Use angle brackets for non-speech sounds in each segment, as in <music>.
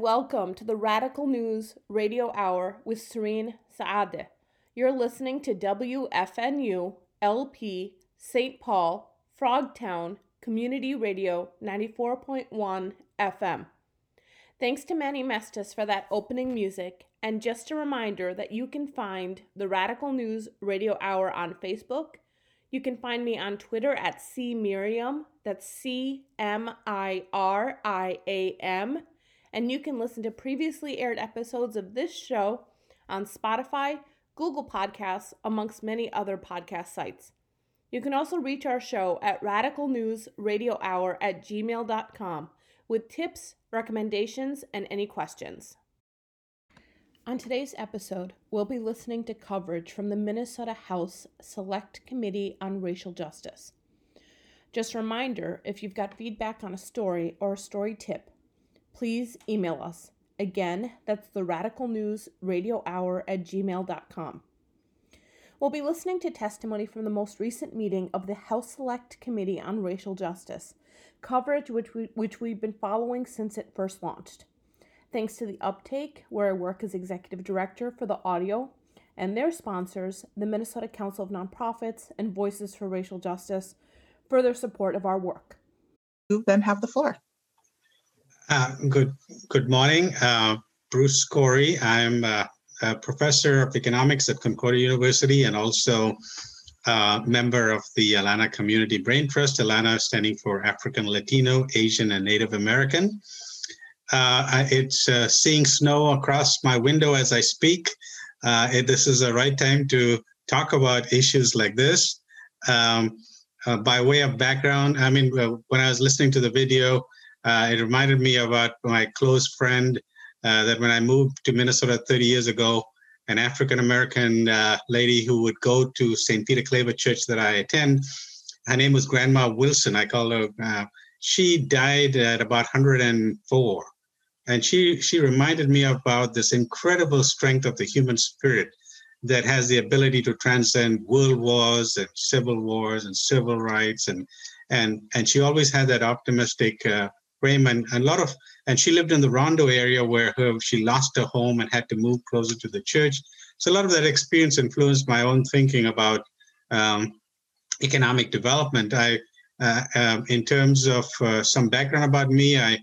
Welcome to the Radical News Radio Hour with Cirien Saadeh. You're listening to WFNU LP St. Paul Frogtown Community Radio 94.1 FM. Thanks to Manny Mestis for that opening music, and just a reminder that you can find the Radical News Radio Hour on Facebook. You can find me on Twitter at C Miriam, that's C M I R I A M, and you can listen to previously aired episodes of this show on Spotify, Google Podcasts, amongst many other podcast sites. You can also reach our show at Radical News Radio Hour at gmail.com with tips, recommendations, and any questions. On today's episode, we'll be listening to coverage from the Minnesota House Select Committee on Racial Justice. Just a reminder if you've got feedback on a story or a story tip, please email us. Again, that's the Radical News Radio Hour at gmail.com. We'll be listening to testimony from the most recent meeting of the House Select Committee on Racial Justice, coverage which, we, which we've been following since it first launched. Thanks to the Uptake, where I work as executive director for the audio, and their sponsors, the Minnesota Council of Nonprofits and Voices for Racial Justice, for their support of our work. You then have the floor. Uh, good good morning, uh, Bruce Corrie. I'm uh, a professor of economics at Concordia University and also a member of the Alana Community Brain Trust. Alana standing for African, Latino, Asian, and Native American. Uh, it's uh, seeing snow across my window as I speak. Uh, it, this is the right time to talk about issues like this. Um, uh, by way of background, I mean, uh, when I was listening to the video, uh, Uh, it reminded me about my close friend uh, that when I moved to Minnesota 30 years ago, an African American uh, lady who would go to St. Peter Claver Church that I attend, her name was Grandma Wilson. I call her. she died at about 104 and she she reminded me about this incredible strength of the human spirit that has the ability to transcend world wars and civil wars and civil rights and and and she always had that optimistic uh, frame and, and a lot of and she lived in the rondo area where her she lost her home and had to move closer to the church. So a lot of that experience influenced my own thinking about um, economic development. I uh, uh, in terms of uh, some background about me i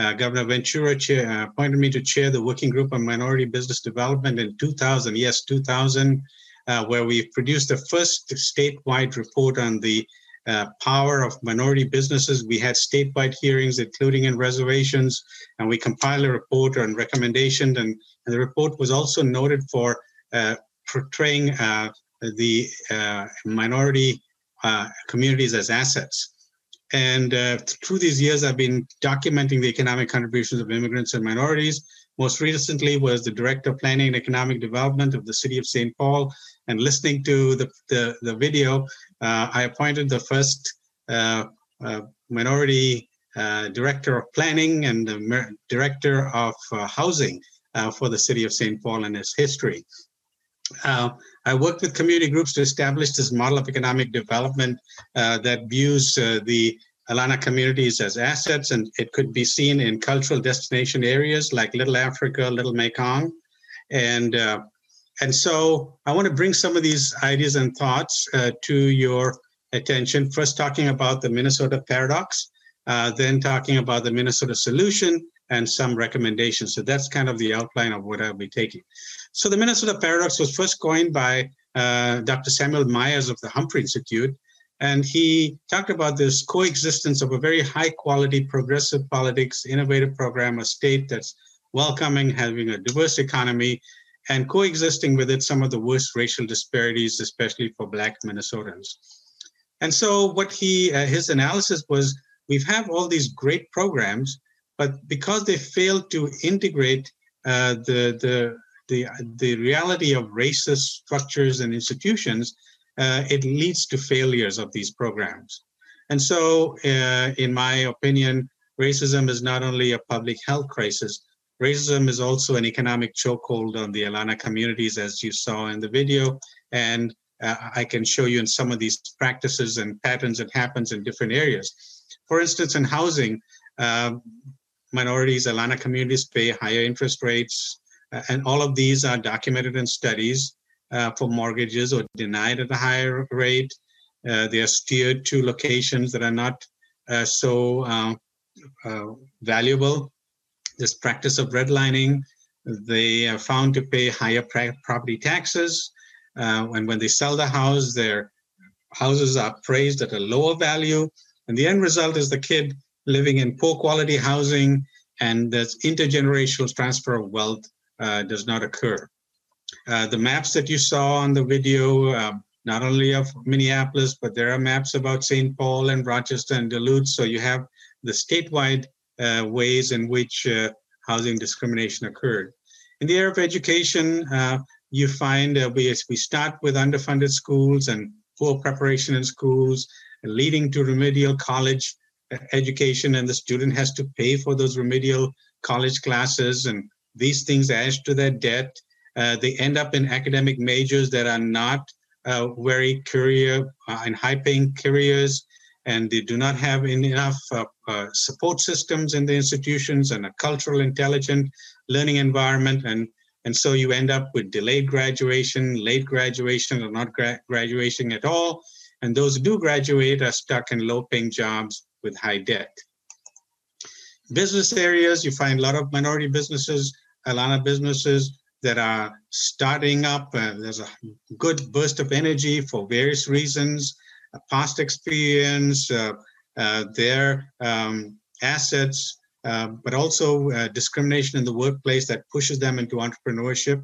uh, Governor Ventura chair, uh, appointed me to chair the Working Group on Minority Business Development in 2000, yes, 2000, uh, where we produced the first statewide report on the uh, power of minority businesses. We had statewide hearings, including in reservations, and we compiled a report on recommendations. And, and the report was also noted for uh, portraying uh, the minority communities as assets. And uh, through these years, I've been documenting the economic contributions of immigrants and minorities. Most recently was the Director of Planning and Economic Development of the City of St. Paul. And listening to the, the, the video, uh, I appointed the first uh, uh minority uh, Director of Planning and the Director of uh, Housing for the City of St. Paul and its history. Uh, I worked with community groups to establish this model of economic development uh, that views uh, the Alana communities as assets, and it could be seen in cultural destination areas like Little Africa, Little Mekong, and uh, and so I want to bring some of these ideas and thoughts uh, to your attention. First, talking about the Minnesota paradox, uh, then talking about the Minnesota solution, and some recommendations. So that's kind of the outline of what I'll be taking. So the Minnesota paradox was first coined by uh, Dr. Samuel Myers of the Humphrey Institute. And he talked about this coexistence of a very high quality progressive politics, innovative program, a state that's welcoming, having a diverse economy, and coexisting with it some of the worst racial disparities, especially for Black Minnesotans. And so, what he uh, his analysis was, we have all these great programs, but because they fail to integrate uh, the the the, the reality of racist structures and institutions, uh, it leads to failures of these programs. And so, uh, in my opinion, racism is not only a public health crisis, racism is also an economic chokehold on the Alana communities, as you saw in the video. And uh, I can show you in some of these practices and patterns that happens in different areas. For instance, in housing, um, minorities, Alana communities pay higher interest rates. Uh, and all of these are documented in studies uh, for mortgages or denied at a higher rate. Uh, they are steered to locations that are not uh, so um, uh, valuable. This practice of redlining, they are found to pay higher property taxes. and when they sell the house, their houses are appraised at a lower value. And the end result is the kid living in poor quality housing and this intergenerational transfer of wealth uh, does not occur. Uh, the maps that you saw on the video, uh, not only of Minneapolis, but there are maps about St. Paul and Rochester and Duluth. So you have the statewide uh, ways in which uh, housing discrimination occurred. In the area of education, uh, you find we, we start with underfunded schools and poor preparation in schools, leading to remedial college education, and the student has to pay for those remedial college classes, and these things add to their debt. Uh, they end up in academic majors that are not uh, very career uh, and high-paying careers, and they do not have enough uh, uh, support systems in the institutions and a cultural, intelligent learning environment, and and so you end up with delayed graduation, late graduation, or not gra- at all. And those who do graduate are stuck in low-paying jobs with high debt. Business areas, you find a lot of minority businesses, Alana businesses that are starting up. Uh, there's a good burst of energy for various reasons, past experience, uh, uh, their um, assets, uh, but also discrimination in the workplace that pushes them into entrepreneurship.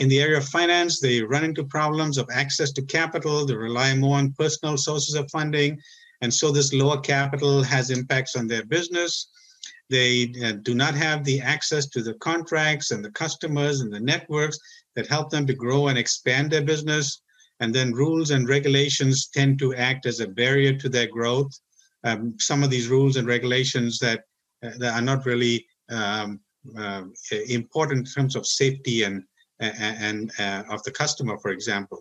In the area of finance, they run into problems of access to capital, they rely more on personal sources of funding, and so this lower capital has impacts on their business. They do not have the access to the contracts and the customers and the networks that help them to grow and expand their business. And then rules and regulations tend to act as a barrier to their growth. Um, some of these rules and regulations that, uh, that are not really um, uh, important in terms of safety and and uh, of the customer, for example.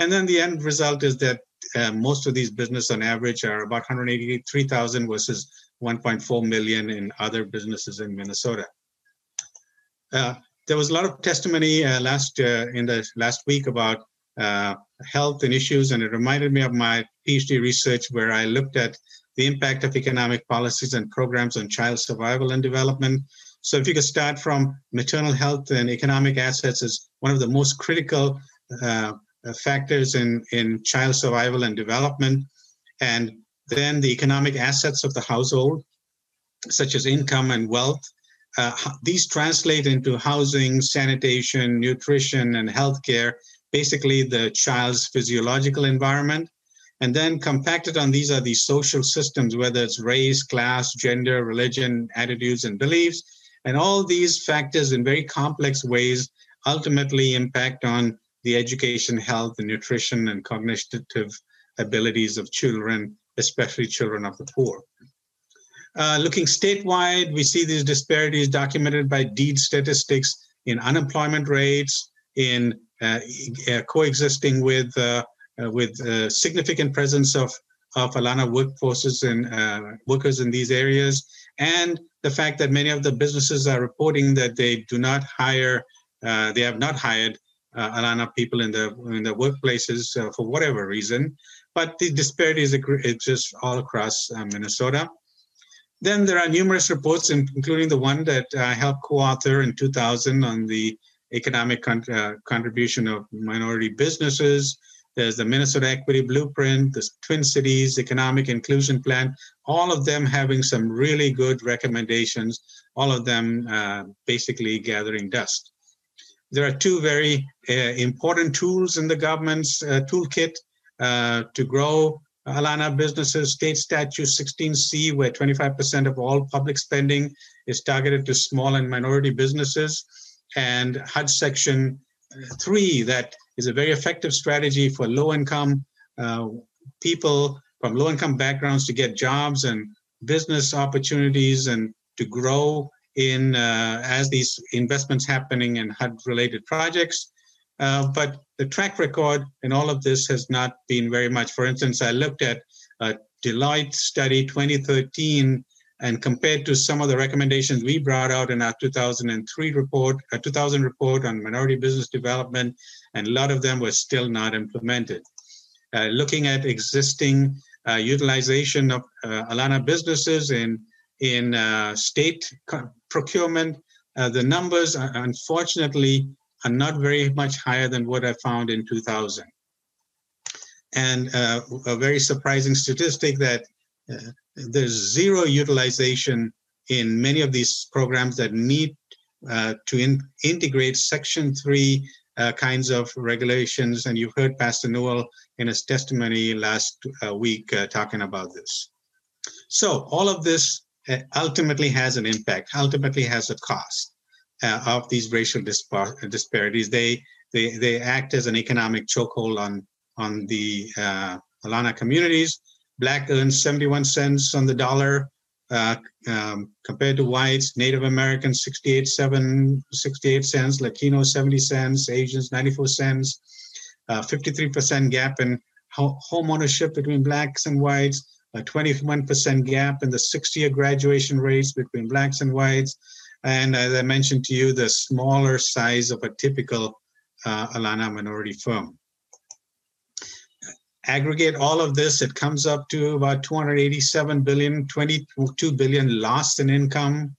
And then the end result is that uh, most of these businesses on average are about 183,000 versus 1.4 million in other businesses in Minnesota. Uh, there was a lot of testimony uh, last uh, in the last week about uh, health and issues, and it reminded me of my PhD research where I looked at the impact of economic policies and programs on child survival and development. So if you could start from maternal health and economic assets as one of the most critical uh, factors in, in child survival and development, and then the economic assets of the household, such as income and wealth. Uh, these translate into housing, sanitation, nutrition, and healthcare, basically the child's physiological environment. And then compacted on these are these social systems, whether it's race, class, gender, religion, attitudes, and beliefs. And all these factors in very complex ways ultimately impact on the education, health, and nutrition and cognitive abilities of children, especially children of the poor. Uh, looking statewide, we see these disparities documented by DEED statistics in unemployment rates, in coexisting with uh, uh, with uh, significant presence of of Alana workforces and workers in these areas, and the fact that many of the businesses are reporting that they do not hire, they have not hired uh, Alana people in the in the workplaces uh, for whatever reason. But the disparities exist all across uh, Minnesota. Then there are numerous reports, including the one that I helped co-author in 2000 on the economic con uh, contribution of minority businesses. There's the Minnesota Equity Blueprint, the Twin Cities Economic Inclusion Plan, all of them having some really good recommendations, all of them uh, basically gathering dust there are two very uh, important tools in the government's uh, toolkit uh, to grow Alana businesses. State Statute 16C, where 25% of all public spending is targeted to small and minority businesses, and HUD Section 3, that is a very effective strategy for low-income uh, people from low-income backgrounds to get jobs and business opportunities and to grow in uh, as these investments happening in HUD-related projects. Uh, but the track record in all of this has not been very much. For instance, I looked at a Deloitte study 2013 And compared to some of the recommendations we brought out in our 2003 report, a 2000 report on minority business development, and a lot of them were still not implemented. Uh, looking at existing uh, utilization of uh, Alana businesses in in uh, state procurement, uh, the numbers are, unfortunately are not very much higher than what I found in 2000. And uh, a very surprising statistic that uh, there's zero utilization in many of these programs that need uh, to in integrate Section 3 uh, kinds of regulations. And you've heard Pastor Newell in his testimony last uh, week uh, talking about this. So all of this uh, ultimately has an impact, ultimately has a cost uh, of these racial dispar disparities. They, they, they act as an economic chokehold on, on the uh, Alana communities. Black earns 71 cents on the dollar uh, um, compared to whites, Native Americans 68, 7, 68 cents, Latino 70 cents, Asians 94 cents, 53% uh, gap in home ownership between blacks and whites, a 21% gap in the six-year graduation rates between blacks and whites. And as I mentioned to you, the smaller size of a typical uh, Alana minority firm. Aggregate all of this, it comes up to about 287 billion, 22 billion lost in income,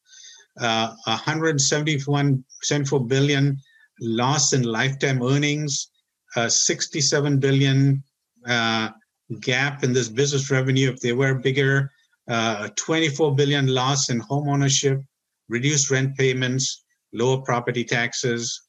uh, 171 74 billion lost in lifetime earnings, uh, 67 billion uh, gap in this business revenue if they were bigger, uh, 24 billion loss in home ownership, reduced rent payments, lower property taxes.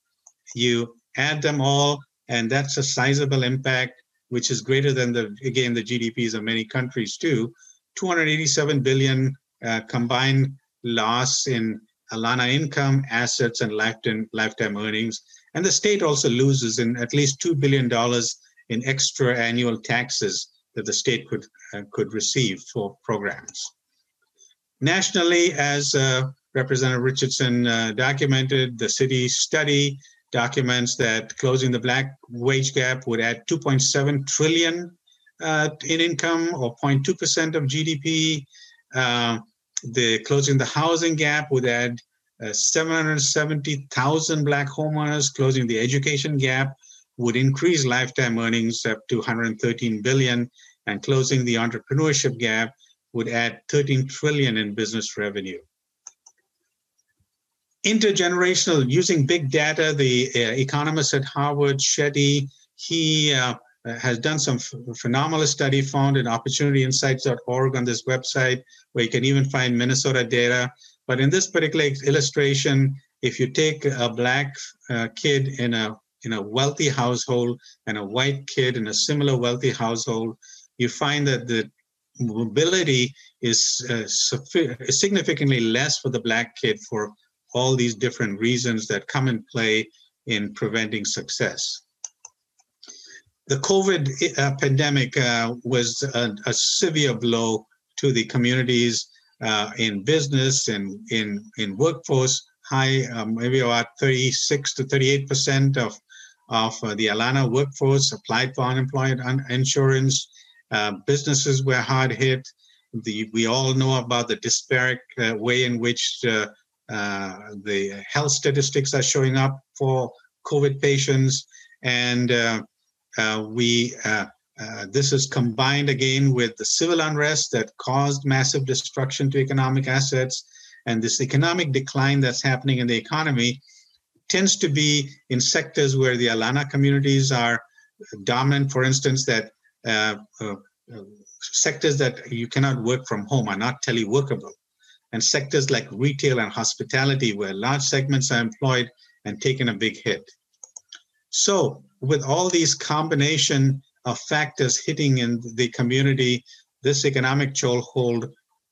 You add them all, and that's a sizable impact, which is greater than the again the GDPs of many countries too. 287 billion uh, combined loss in Alana income, assets, and lifetime lifetime earnings. And the state also loses in at least two billion dollars in extra annual taxes that the state could uh, could receive for programs. Nationally, as uh, Representative Richardson uh, documented, the Citi study documents that closing the black wage gap would add 2.7 trillion uh, in income or 0.2% of GDP. Uh, the closing the housing gap would add uh, 770,000 black homeowners. Closing the education gap would increase lifetime earnings up to 113 billion and closing the entrepreneurship gap would add 13 trillion in business revenue. Intergenerational, using big data, the uh, economist at Harvard, Chetty, he uh, has done some phenomenal study found in opportunityinsights.org on this website, where you can even find Minnesota data. But in this particular illustration, if you take a black uh, kid in a in a wealthy household and a white kid in a similar wealthy household, you find that the mobility is, uh, significantly less for the black kid for all these different reasons that come in play in preventing success. The COVID uh, pandemic uh, was a, a, severe blow to the communities uh, in business and in, in workforce. High, um, maybe about 36 to 38 percent of of uh, the Alana workforce applied for unemployment un insurance. Uh, businesses were hard hit. The, we all know about the disparate uh, way in which the health statistics are showing up for COVID patients. And uh, we this is combined again with the civil unrest that caused massive destruction to economic assets and this economic decline that's happening in the economy tends to be in sectors where the Alana communities are dominant, for instance, that uh, uh, sectors that you cannot work from home are not teleworkable. And sectors like retail and hospitality, where large segments are employed and taken a big hit. So, with all these combination of factors hitting in the community, this economic chokehold,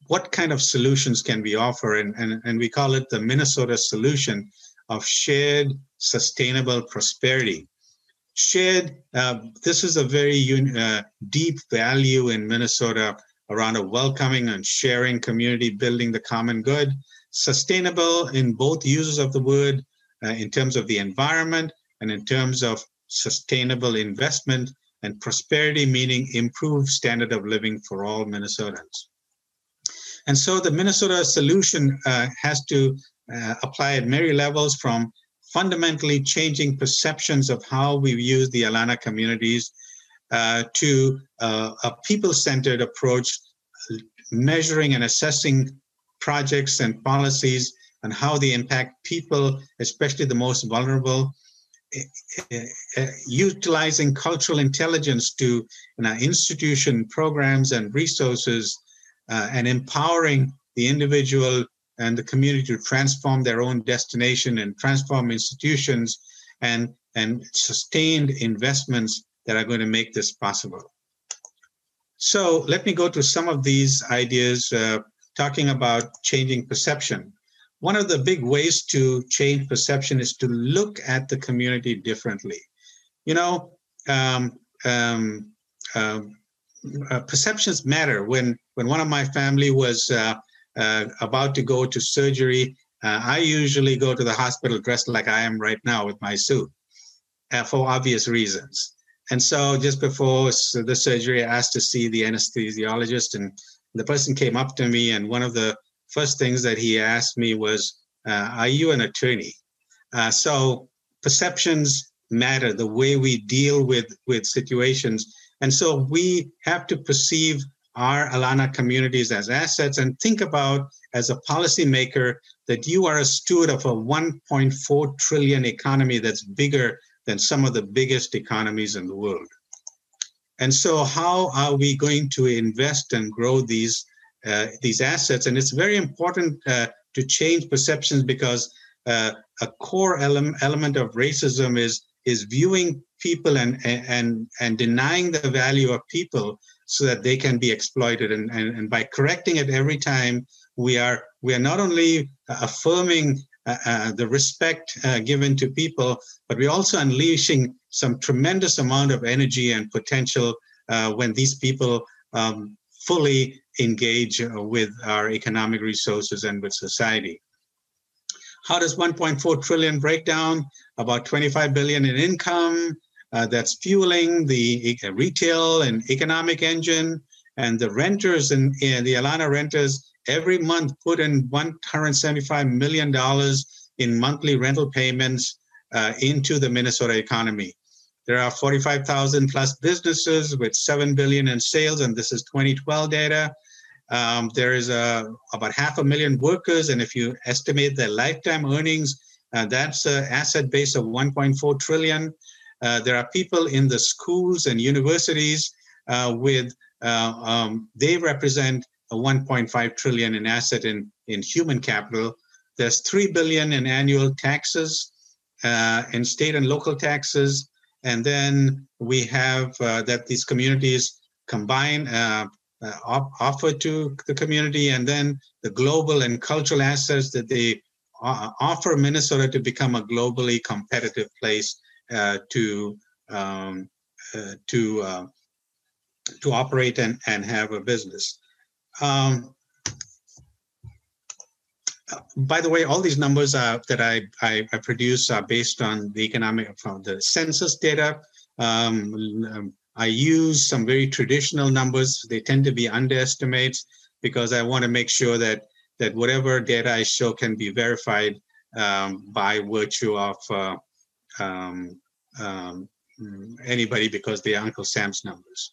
what kind of solutions can we offer? And, and, and we call it the Minnesota solution of shared sustainable prosperity. Shared, uh, this is a very uh, deep value in Minnesota around a welcoming and sharing community, building the common good. Sustainable in both uses of the word, uh, in terms of the environment and in terms of sustainable investment and prosperity, meaning improved standard of living for all Minnesotans. And so the Minnesota solution uh, has to uh, apply at many levels from fundamentally changing perceptions of how we use the Alana communities to uh, a people-centered approach, measuring and assessing projects and policies and how they impact people, especially the most vulnerable, uh, utilizing cultural intelligence to institution programs and resources uh, and empowering the individual and the community to transform their own destination and transform institutions and and sustained investments that are going to make this possible. So let me go to some of these ideas, uh, talking about changing perception. One of the big ways to change perception is to look at the community differently. You know, um, um, uh, uh, perceptions matter. When when one of my family was uh, uh, about to go to surgery, uh, I usually go to the hospital dressed like I am right now with my suit, for obvious reasons. And so just before the surgery, I asked to see the anesthesiologist, and the person came up to me, and one of the first things that he asked me was, uh, "Are you an attorney?" Uh, so perceptions matter. The way we deal with with situations, and so we have to perceive our Alana communities as assets and think about as a policymaker that you are a steward of a 1.4 trillion economy that's bigger than some of the biggest economies in the world. And so, how are we going to invest and grow these uh, these assets? And it's very important uh, to change perceptions because uh, a core element element of racism is is viewing people and and and denying the value of people so that they can be exploited. And and, and by correcting it every time, we are we are not only affirming the respect uh, given to people, but we're also unleashing some tremendous amount of energy and potential uh, when these people um, fully engage uh, with our economic resources and with society. How does 1.4 trillion break down? About 25 billion in income uh, that's fueling the retail and economic engine, and the renters and the Alana renters every month put in $175 million in monthly rental payments uh, into the Minnesota economy. There are 45,000 plus businesses with 7 billion in sales, and this is 2012 data. Um, there is a, about half a million workers, and if you estimate their lifetime earnings, uh, that's an asset base of 1.4 trillion. Uh, there are people in the schools and universities uh, with, uh, um, they represent a 1.5 trillion in asset in, in human capital. There's 3 billion in annual taxes uh, in state and local taxes. And then we have uh, that these communities combine, uh, uh offer to the community, and then the global and cultural assets that they uh, offer Minnesota to become a globally competitive place uh, to um, to to operate and, and have a business. Um, by the way, all these numbers uh, that I, I, I, produce are based on the economic, from the census data. Um, um, I use some very traditional numbers. They tend to be underestimates because I want to make sure that that whatever data I show can be verified um, by virtue of uh, um, um, anybody because they are Uncle Sam's numbers.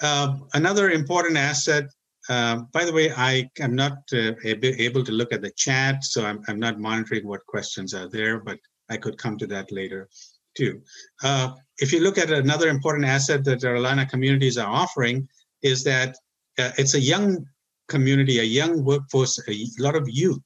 Uh, another important asset uh, by the way, I am not uh, able to look at the chat, so I'm, I'm not monitoring what questions are there, but I could come to that later too. Uh, if you look at another important asset that the Alana communities are offering is that uh, it's a young community, a young workforce, a lot of youth.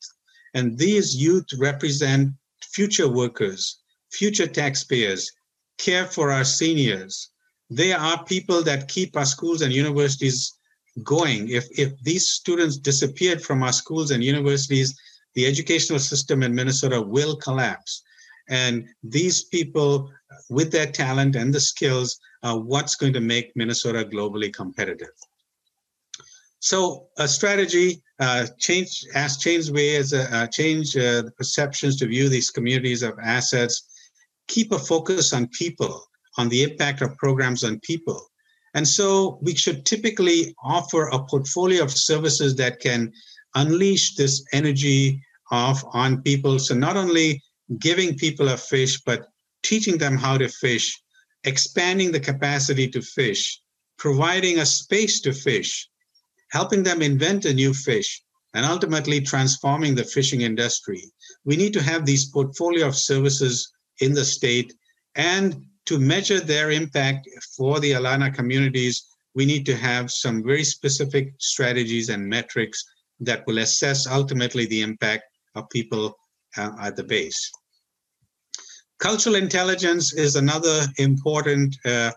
And these youth represent future workers, future taxpayers, care for our seniors. They are people that keep our schools and universities going. If, if these students disappeared from our schools and universities, the educational system in Minnesota will collapse. And these people, with their talent and the skills, are what's going to make Minnesota globally competitive. So a strategy, uh, change, as change ways, uh, change uh, perceptions to view these communities of assets, keep a focus on people, on the impact of programs on people, And so we should typically offer a portfolio of services that can unleash this energy of on people. So not only giving people a fish, but teaching them how to fish, expanding the capacity to fish, providing a space to fish, helping them invent a new fish, and ultimately transforming the fishing industry. We need to have these portfolio of services in the state and to measure their impact for the Alana communities, we need to have some very specific strategies and metrics that will assess ultimately the impact of people uh, at the base. Cultural intelligence is another important uh,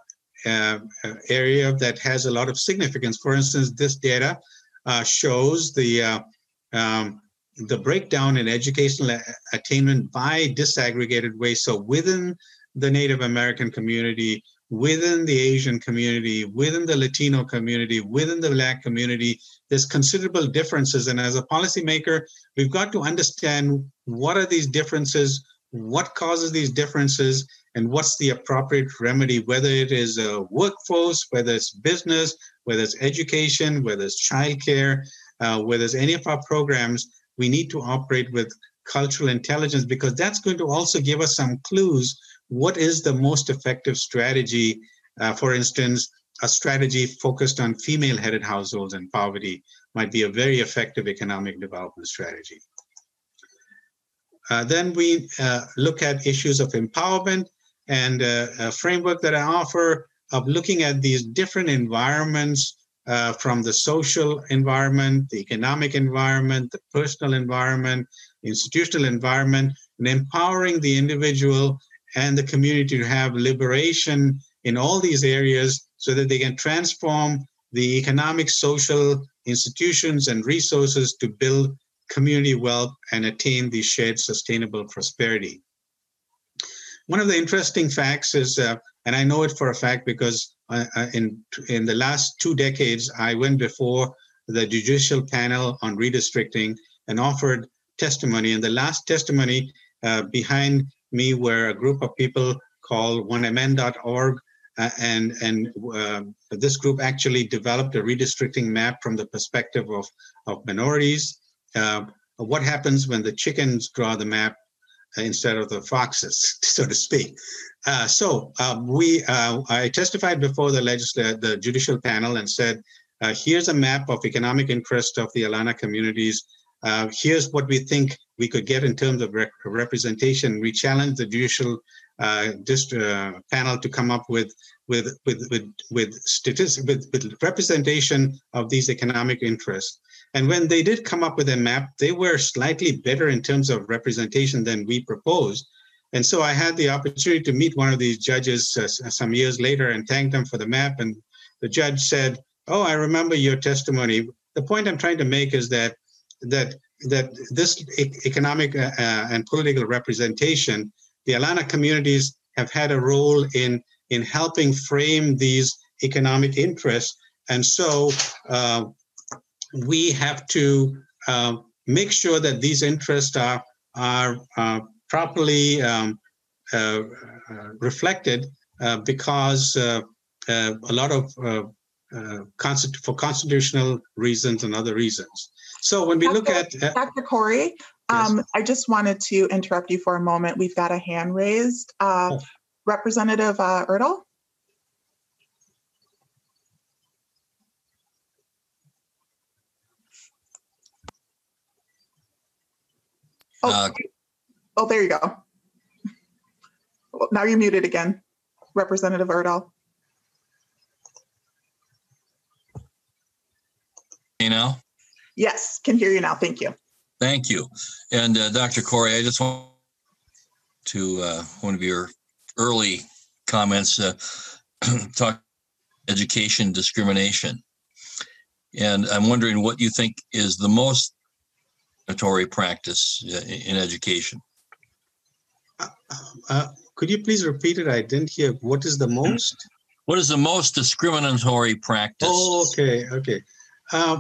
uh, area that has a lot of significance. For instance, this data uh, shows the uh, um, the breakdown in educational attainment by disaggregated ways. So within the Native American community, within the Asian community, within the Latino community, within the Black community, there's considerable differences. And as a policymaker, we've got to understand what are these differences, what causes these differences, and what's the appropriate remedy, whether it is a workforce, whether it's business, whether it's education, whether it's childcare, uh, whether it's any of our programs, we need to operate with cultural intelligence because that's going to also give us some clues what is the most effective strategy? Uh, for instance, a strategy focused on female headed households and poverty might be a very effective economic development strategy. Uh, then we uh, look at issues of empowerment and uh, a framework that I offer of looking at these different environments uh, from the social environment, the economic environment, the personal environment, institutional environment, and empowering the individual and the community to have liberation in all these areas so that they can transform the economic, social institutions and resources to build community wealth and attain the shared sustainable prosperity. One of the interesting facts is, uh, and I know it for a fact because uh, uh in, in the last two decades, I went before the judicial panel on redistricting and offered testimony. And the last testimony uh, behind me were a group of people called onemn.org. Uh, and and uh, this group actually developed a redistricting map from the perspective of, of minorities. Uh, what happens when the chickens draw the map instead of the foxes, <laughs> so to speak? Uh, so uh, we, uh, I testified before the legislature, the judicial panel, and said, "Here's a map of economic interest of the Alana communities uh, here's what we think we could get in terms of re- representation. We challenge the judicial uh, dist- uh, panel to come up with with with with with statistics with, with representation of these economic interests. And when they did come up with a map, they were slightly better in terms of representation than we proposed. And so I had the opportunity to meet one of these judges uh, some years later and thank them for the map. And the judge said, "Oh, I remember your testimony." The point I'm trying to make is that that that this economic uh, uh, and political representation, the Alana communities have had a role in in helping frame these economic interests, and so uh, we have to uh, make sure that these interests are are uh, properly um, uh, reflected, because a lot of for constitutional reasons and other reasons. So when we Dr. look at uh, Dr. Corrie, um, yes. I just wanted to interrupt you for a moment. We've got a hand raised. Uh, oh. Representative uh, Erdahl? Oh, uh, oh, there you go. Now you're muted again, Representative Erdahl. You know? Yes, can hear you now. Thank you. Thank you. And uh, Dr. Corrie, I just want to uh, one of your early comments uh, <clears throat> talk education discrimination. And I'm wondering what you think is the most discriminatory practice uh, in education. Uh, uh, could you please repeat it? I didn't hear. What is the most? What is the most discriminatory practice? Oh, okay, okay. Uh,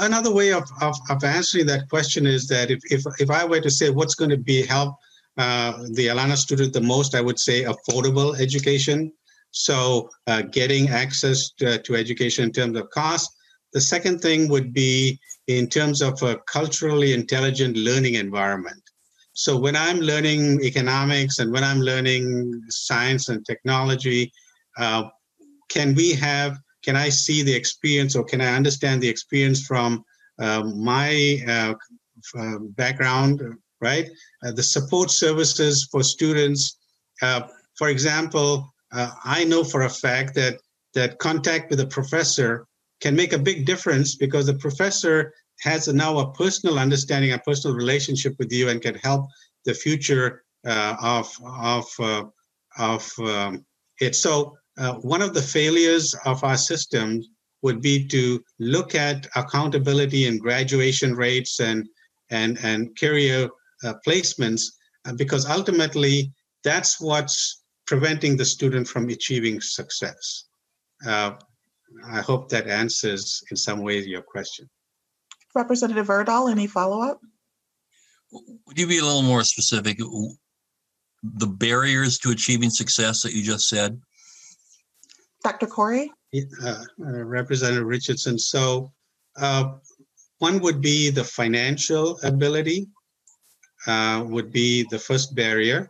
another way of, of, of, answering that question is that if, if, if I were to say what's going to be help uh, the Alana student the most, I would say affordable education. So uh, getting access to, to, education in terms of cost. The second thing would be in terms of a culturally intelligent learning environment. So when I'm learning economics and when I'm learning science and technology, uh, can we have, can I see the experience or can I understand the experience from uh, my uh, uh background, right? Uh, the support services for students. Uh, for example, I know for a fact that that contact with a professor can make a big difference because the professor has now a personal understanding, a personal relationship with you, and can help the future of of of um, it. So uh, one of the failures of our system would be to look at accountability and graduation rates and and and career uh, placements, uh, because ultimately that's what's preventing the student from achieving success. Uh, I hope that answers in some way your question. Representative Erdahl, any follow-up? Would you be a little more specific? The barriers to achieving success that you just said? Dr. Corrie? Uh, uh, Representative Richardson. So uh, one would be the financial ability uh, would be the first barrier.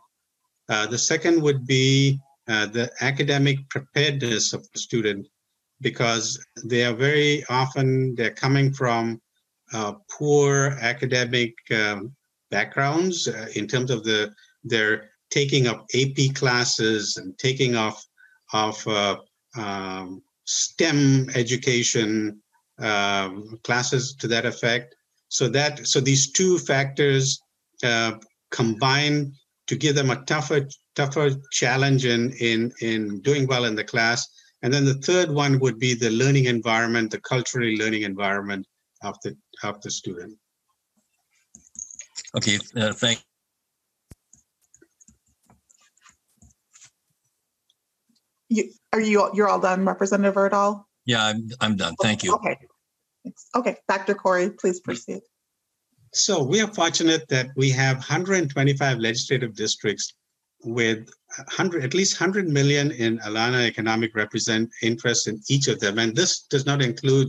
Uh, the second would be uh, the academic preparedness of the student because they are very often they're coming from poor academic um, backgrounds in terms of the their taking up AP classes and taking off of uh, um, STEM education um, classes to that effect. So that so these two factors uh, combine to give them a tougher tougher challenge in in in doing well in the class. And then the third one would be the learning environment, the culturally learning environment of the of the student. Okay, uh, thank. You, are you, you're all done, Representative Erdahl? Yeah, I'm, I'm done. Thank you. Okay. Okay, Dr. Corrie, please proceed. So we are fortunate that we have 125 legislative districts with 100, at least 100 million in Alana economic represent interest in each of them. And this does not include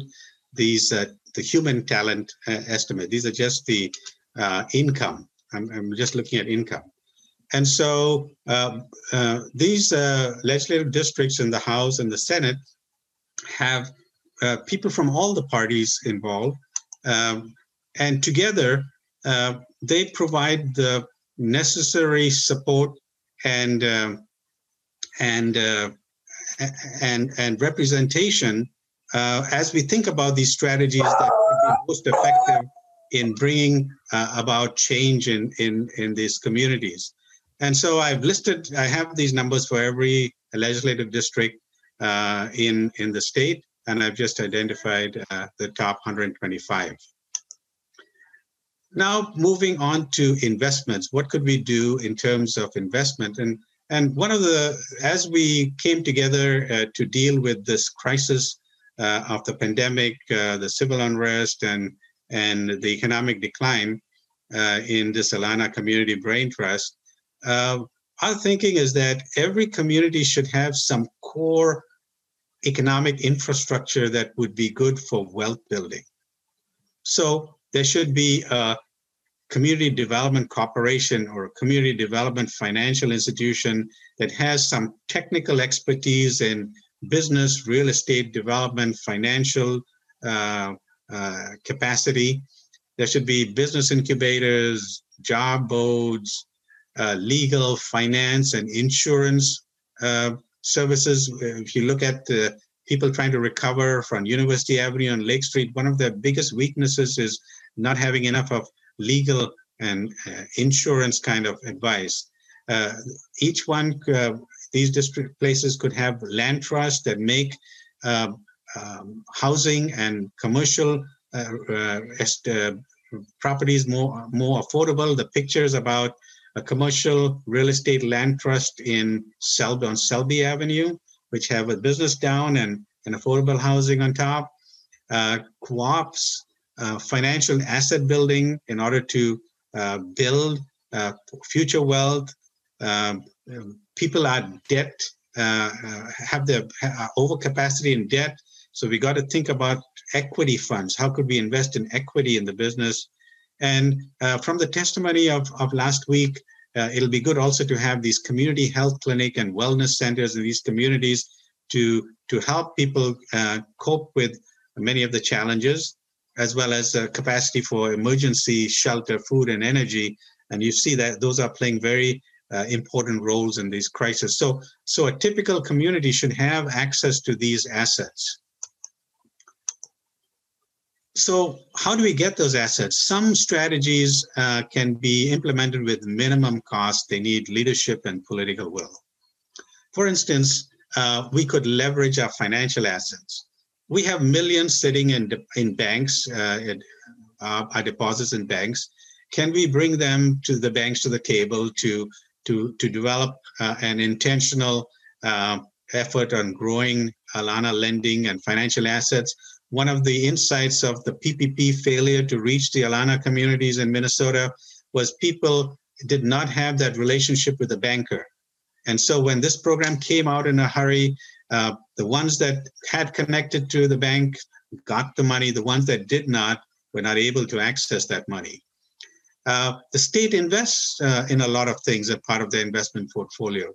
these uh, the human talent uh, estimate. These are just the uh, income. I'm, I'm, just looking at income. And so uh, uh, these uh, legislative districts in the House and the Senate have people from all the parties involved. Um, and together, they provide the necessary support and um, and uh, and and representation uh, as we think about these strategies that would be most effective in bringing uh, about change in in in these communities. And so I've listed, I have these numbers for every legislative district uh, in in the state, and I've just identified uh, the top 125. Now, moving on to investments, what could we do in terms of investment? And and one of the, as we came together uh, to deal with this crisis uh, of the pandemic, uh, the civil unrest, and and the economic decline uh, in this Alana Community Brain Trust, uh, our thinking is that every community should have some core economic infrastructure that would be good for wealth building. So there should be a community development corporation or a community development financial institution that has some technical expertise in business, real estate development, financial uh, uh, capacity. There should be business incubators, job boards, legal, finance, and insurance uh, services. If you look at the people trying to recover from University Avenue and Lake Street, one of their biggest weaknesses is not having enough of legal and uh, insurance kind of advice. Uh, each one, uh, these district places could have land trusts that make um, um, housing and commercial uh, uh, uh, properties more more affordable. The pictures about a commercial real estate land trust in Selby on Selby Avenue, which have a business down and, and affordable housing on top. Uh, co-ops uh, financial asset building in order to uh, build uh, future wealth. Um, people are debt uh, uh, have the uh, overcapacity in debt. So we got to think about equity funds. How could we invest in equity in the business? And uh, from the testimony of, of last week, uh, it'll be good also to have these community health clinic and wellness centers in these communities to, to help people uh, cope with many of the challenges, as well as capacity for emergency shelter, food, and energy. And you see that those are playing very uh, important roles in these crises. So, so a typical community should have access to these assets. So how do we get those assets? Some strategies uh, can be implemented with minimum cost. They need leadership and political will. For instance, uh, we could leverage our financial assets. We have millions sitting in, in banks, uh, in, uh, our deposits in banks. Can we bring them to the banks to the table to to, to develop uh, an intentional uh, effort on growing Alana lending and financial assets. One of the insights of the PPP failure to reach the Alana communities in Minnesota was people did not have that relationship with the banker. And so when this program came out in a hurry, uh, the ones that had connected to the bank got the money. The ones that did not were not able to access that money. Uh, the state invests uh, in a lot of things as part of the investment portfolio.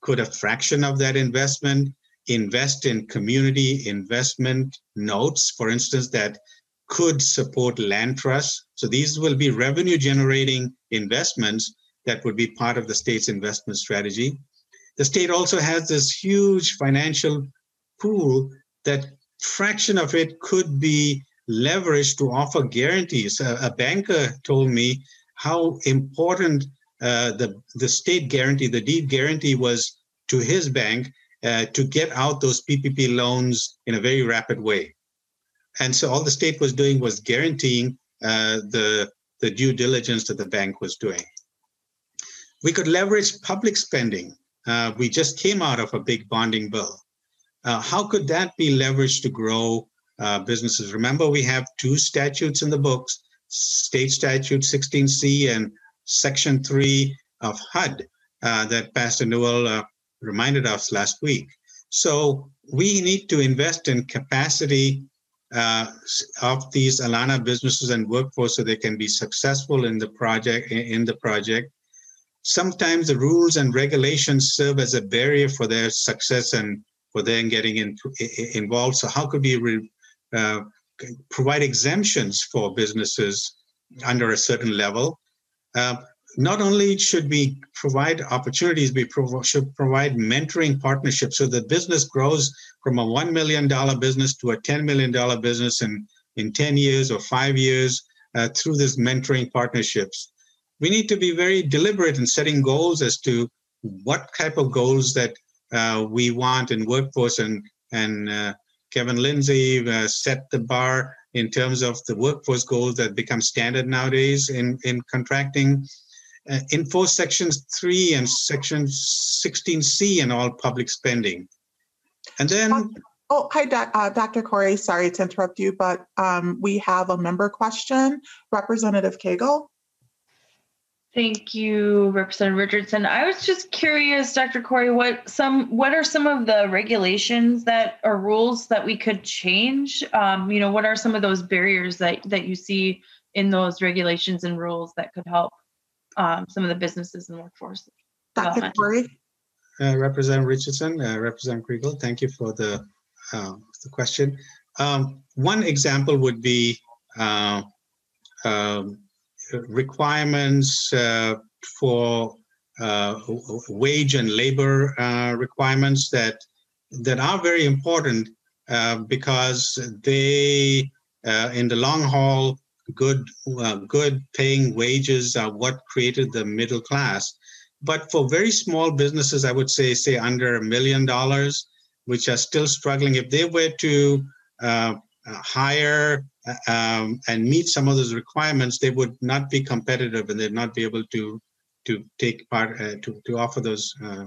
Could a fraction of that investment invest in community investment notes, for instance, that could support land trusts? So these will be revenue generating investments that would be part of the state's investment strategy. The state also has this huge financial pool that fraction of it could be leveraged to offer guarantees. A, a banker told me how important uh, the the state guarantee, the DEED guarantee, was to his bank uh, to get out those PPP loans in a very rapid way. And so all the state was doing was guaranteeing uh, the the due diligence that the bank was doing. We could leverage public spending. Uh, we just came out of a big bonding bill. Uh, how could that be leveraged to grow uh, businesses. Remember, we have two statutes in the books, State Statute 16C and Section 3 of HUD that Pastor Newell uh, reminded us last week. So we need to invest in capacity uh, of these Alana businesses and workforce so they can be successful in the project. In the project, sometimes the rules and regulations serve as a barrier for their success and for them getting in, involved. So how could we re, uh, provide exemptions for businesses under a certain level. Uh, not only should we provide opportunities, we prov- should provide mentoring partnerships so the business grows from a $1 million business to a $10 million business in, in 10 years or five years uh, through this mentoring partnerships. We need to be very deliberate in setting goals as to what type of goals that uh, we want in workforce and, and uh, Kevin Lindsey uh, set the bar in terms of the workforce goals that become standard nowadays in, in contracting. Uh, enforce sections 3 and section 16c in all public spending. And then Oh, hi, doc, uh, Dr. Corrie. Sorry to interrupt you, but um, we have a member question. Representative Cagle. Thank you, Representative Richardson. I was just curious, Dr. Corrie, what some what are some of the regulations that or rules that we could change? Um, you know, what are some of those barriers that that you see in those regulations and rules that could help um, some of the businesses and workforce? Dr. Corrie. Uh, Representative Richardson, uh, Representative Kriegel, thank you for the uh, the question. Um, one example would be uh, um, requirements uh, for uh, wage and labor uh, requirements that that are very important because they, in the long haul, good good paying wages are what created the middle class. But for very small businesses, I would say, say under a million dollars, which are still struggling, if they were to uh, hire um, and meet some of those requirements, they would not be competitive and they'd not be able to to take part uh, to to offer those uh,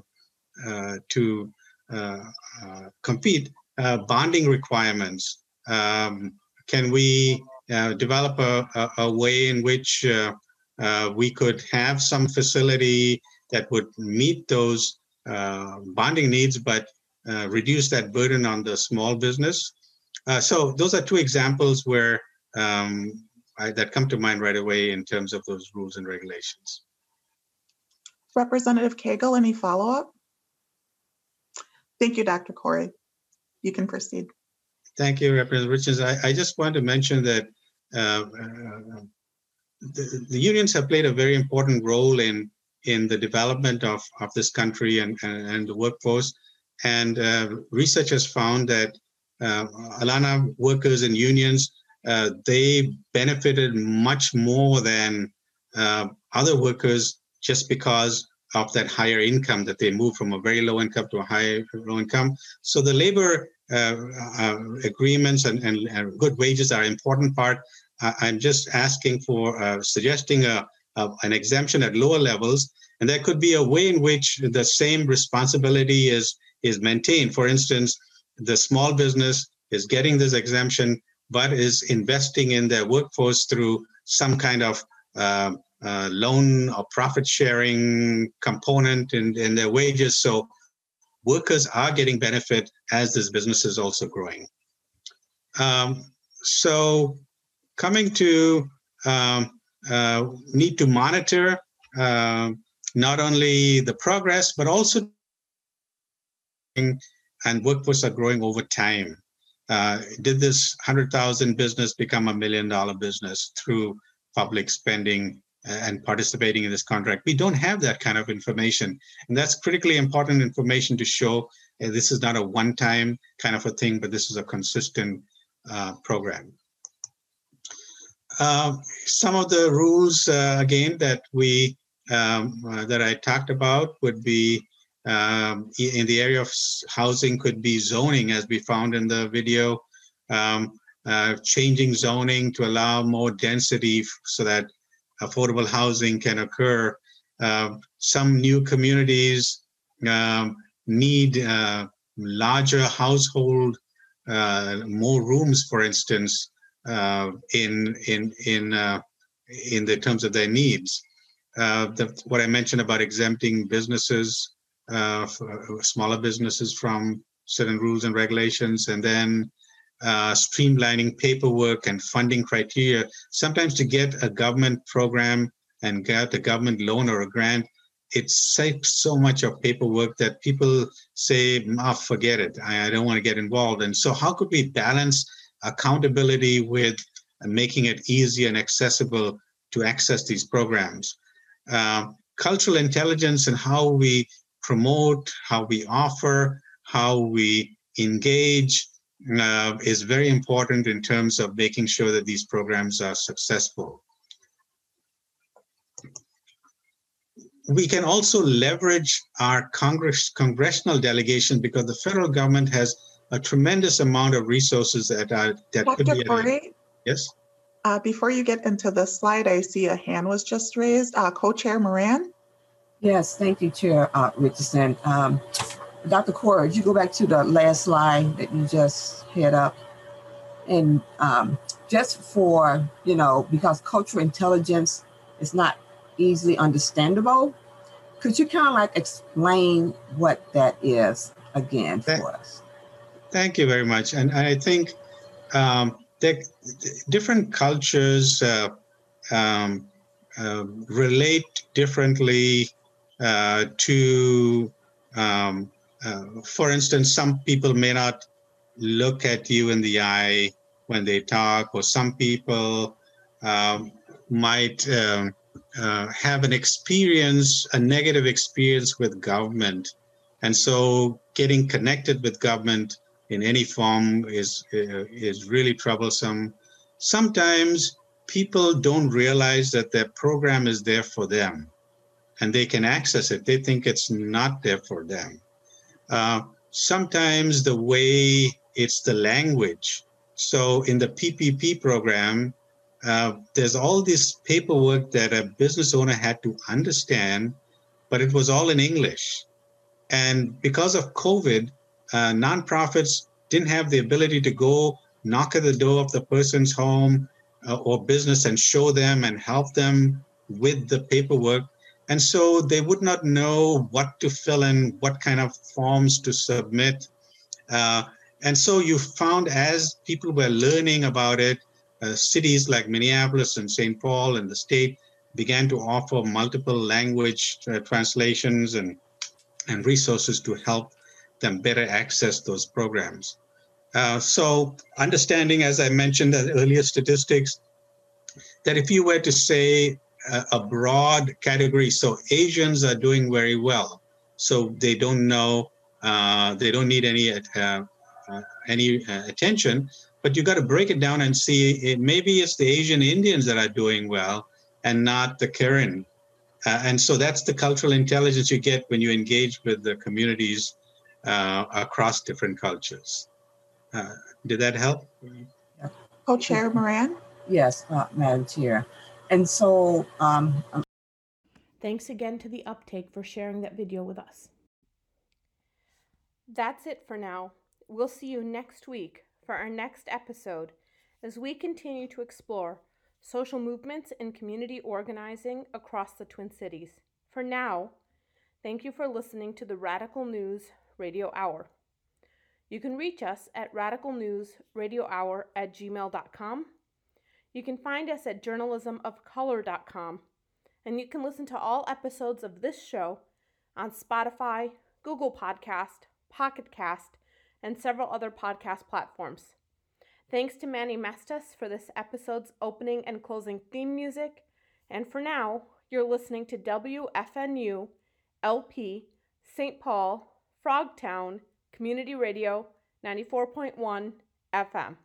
uh, to uh, uh, compete. Uh, bonding requirements. Um, can we develop a, a, a, way in which we could have some facility that would meet those uh, bonding needs, but uh, reduce that burden on the small business. Uh, so those are two examples where um, I, that come to mind right away in terms of those rules and regulations. Representative Cagle, any follow-up? Thank you, Dr. Corrie. You can proceed. Thank you, Representative Richards. I, I just want to mention that uh, uh, the, the, unions have played a very important role in in the development of, of this country and, and, and the workforce. And uh, research has found that uh, Alana workers and unions, uh, they benefited much more than uh, other workers just because of that higher income that they moved from a very low income to a high low income. So the labor agreements and, and, and, good wages are an important part. I'm just asking for uh, suggesting a, a, an exemption at lower levels, and there could be a way in which the same responsibility is is maintained. For instance, the small business is getting this exemption, but is investing in their workforce through some kind of uh, uh, loan or profit sharing component in, in their wages. So workers are getting benefit as this business is also growing. Um, so coming to um, uh, need to monitor uh, not only the progress, but also and workforce are growing over time. Uh, did this 100,000 business become a million dollar business through public spending and participating in this contract. We don't have that kind of information. And that's critically important information to show uh, this is not a one time kind of a thing, but this is a consistent uh, program. Uh, some of the rules, uh, again, that we um, uh, that I talked about would be um, in the area of housing could be zoning as we found in the video, um, uh, changing zoning to allow more density so that affordable housing can occur. Uh, some new communities um, need uh, larger household, uh, more rooms, for instance, uh, in in in uh, in the terms of their needs. Uh, the, what I mentioned about exempting businesses, smaller businesses from certain rules and regulations, and then uh, streamlining paperwork and funding criteria. Sometimes to get a government program and get a government loan or a grant, it saves so much of paperwork that people say, oh, forget it. I, I don't want to get involved. And so how could we balance accountability with making it easy and accessible to access these programs? Uh, cultural intelligence and how we promote, how we offer, how we engage, uh, is very important in terms of making sure that these programs are successful. We can also leverage our Congress congressional delegation because the federal government has a tremendous amount of resources that are that Dr. could be. Corrie, yes. Uh, before you get into the slide, I see a hand was just raised. Uh, Co-Chair Moran. Yes, thank you, Chair uh, Richardson. Um, Dr. Corrie, you go back to the last slide that you just had up? And um, just for, you know, because cultural intelligence is not easily understandable, could you kind of like explain what that is again for thank, us? Thank you very much. And I think um, that different cultures uh, um, uh, relate differently uh, to um, uh, for instance, some people may not look at you in the eye when they talk, or some people um, might um, uh, have an experience, a negative experience with government. And so getting connected with government in any form is, uh, is really troublesome. Sometimes people don't realize that their program is there for them and they can access it. They think it's not there for them. Uh, sometimes the way it's the language. So in the PPP program, uh, there's all this paperwork that a business owner had to understand, but it was all in English. And because of COVID, uh, nonprofits didn't have the ability to go knock at the door of the person's home uh, or business and show them and help them with the paperwork. And so they would not know what to fill in, what kind of forms to submit. Uh, and so you found as people were learning about it, uh, cities like Minneapolis and St. Paul and the state began to offer multiple language uh, translations and, and resources to help them better access those programs. Uh, so understanding, as I mentioned, the earlier statistics, that if you were to say a, a broad category, so Asians are doing very well, so they don't know, uh, they don't need any uh, uh, any uh, attention, but you got to break it down and see it, maybe it's the Asian Indians that are doing well and not the Karen. Uh, and so that's the cultural intelligence you get when you engage with the communities uh, across different cultures. Uh, did that help? Co-chair Moran? Yes, uh, Madam Chair. And so, um, Thanks again to the Uptake for sharing that video with us. That's it for now. We'll see you next week for our next episode as we continue to explore social movements and community organizing across the Twin Cities. For now, thank you for listening to the Radical News Radio Hour. You can reach us at radicalnewsradiohour at gmail.com. You can find us at journalismofcolor.com. And you can listen to all episodes of this show on Spotify, Google Podcast, Pocket Cast, and several other podcast platforms. Thanks to Manny Mestas for this episode's opening and closing theme music. And for now, you're listening to WFNU LP St. Paul Frogtown Community Radio 94.1 FM.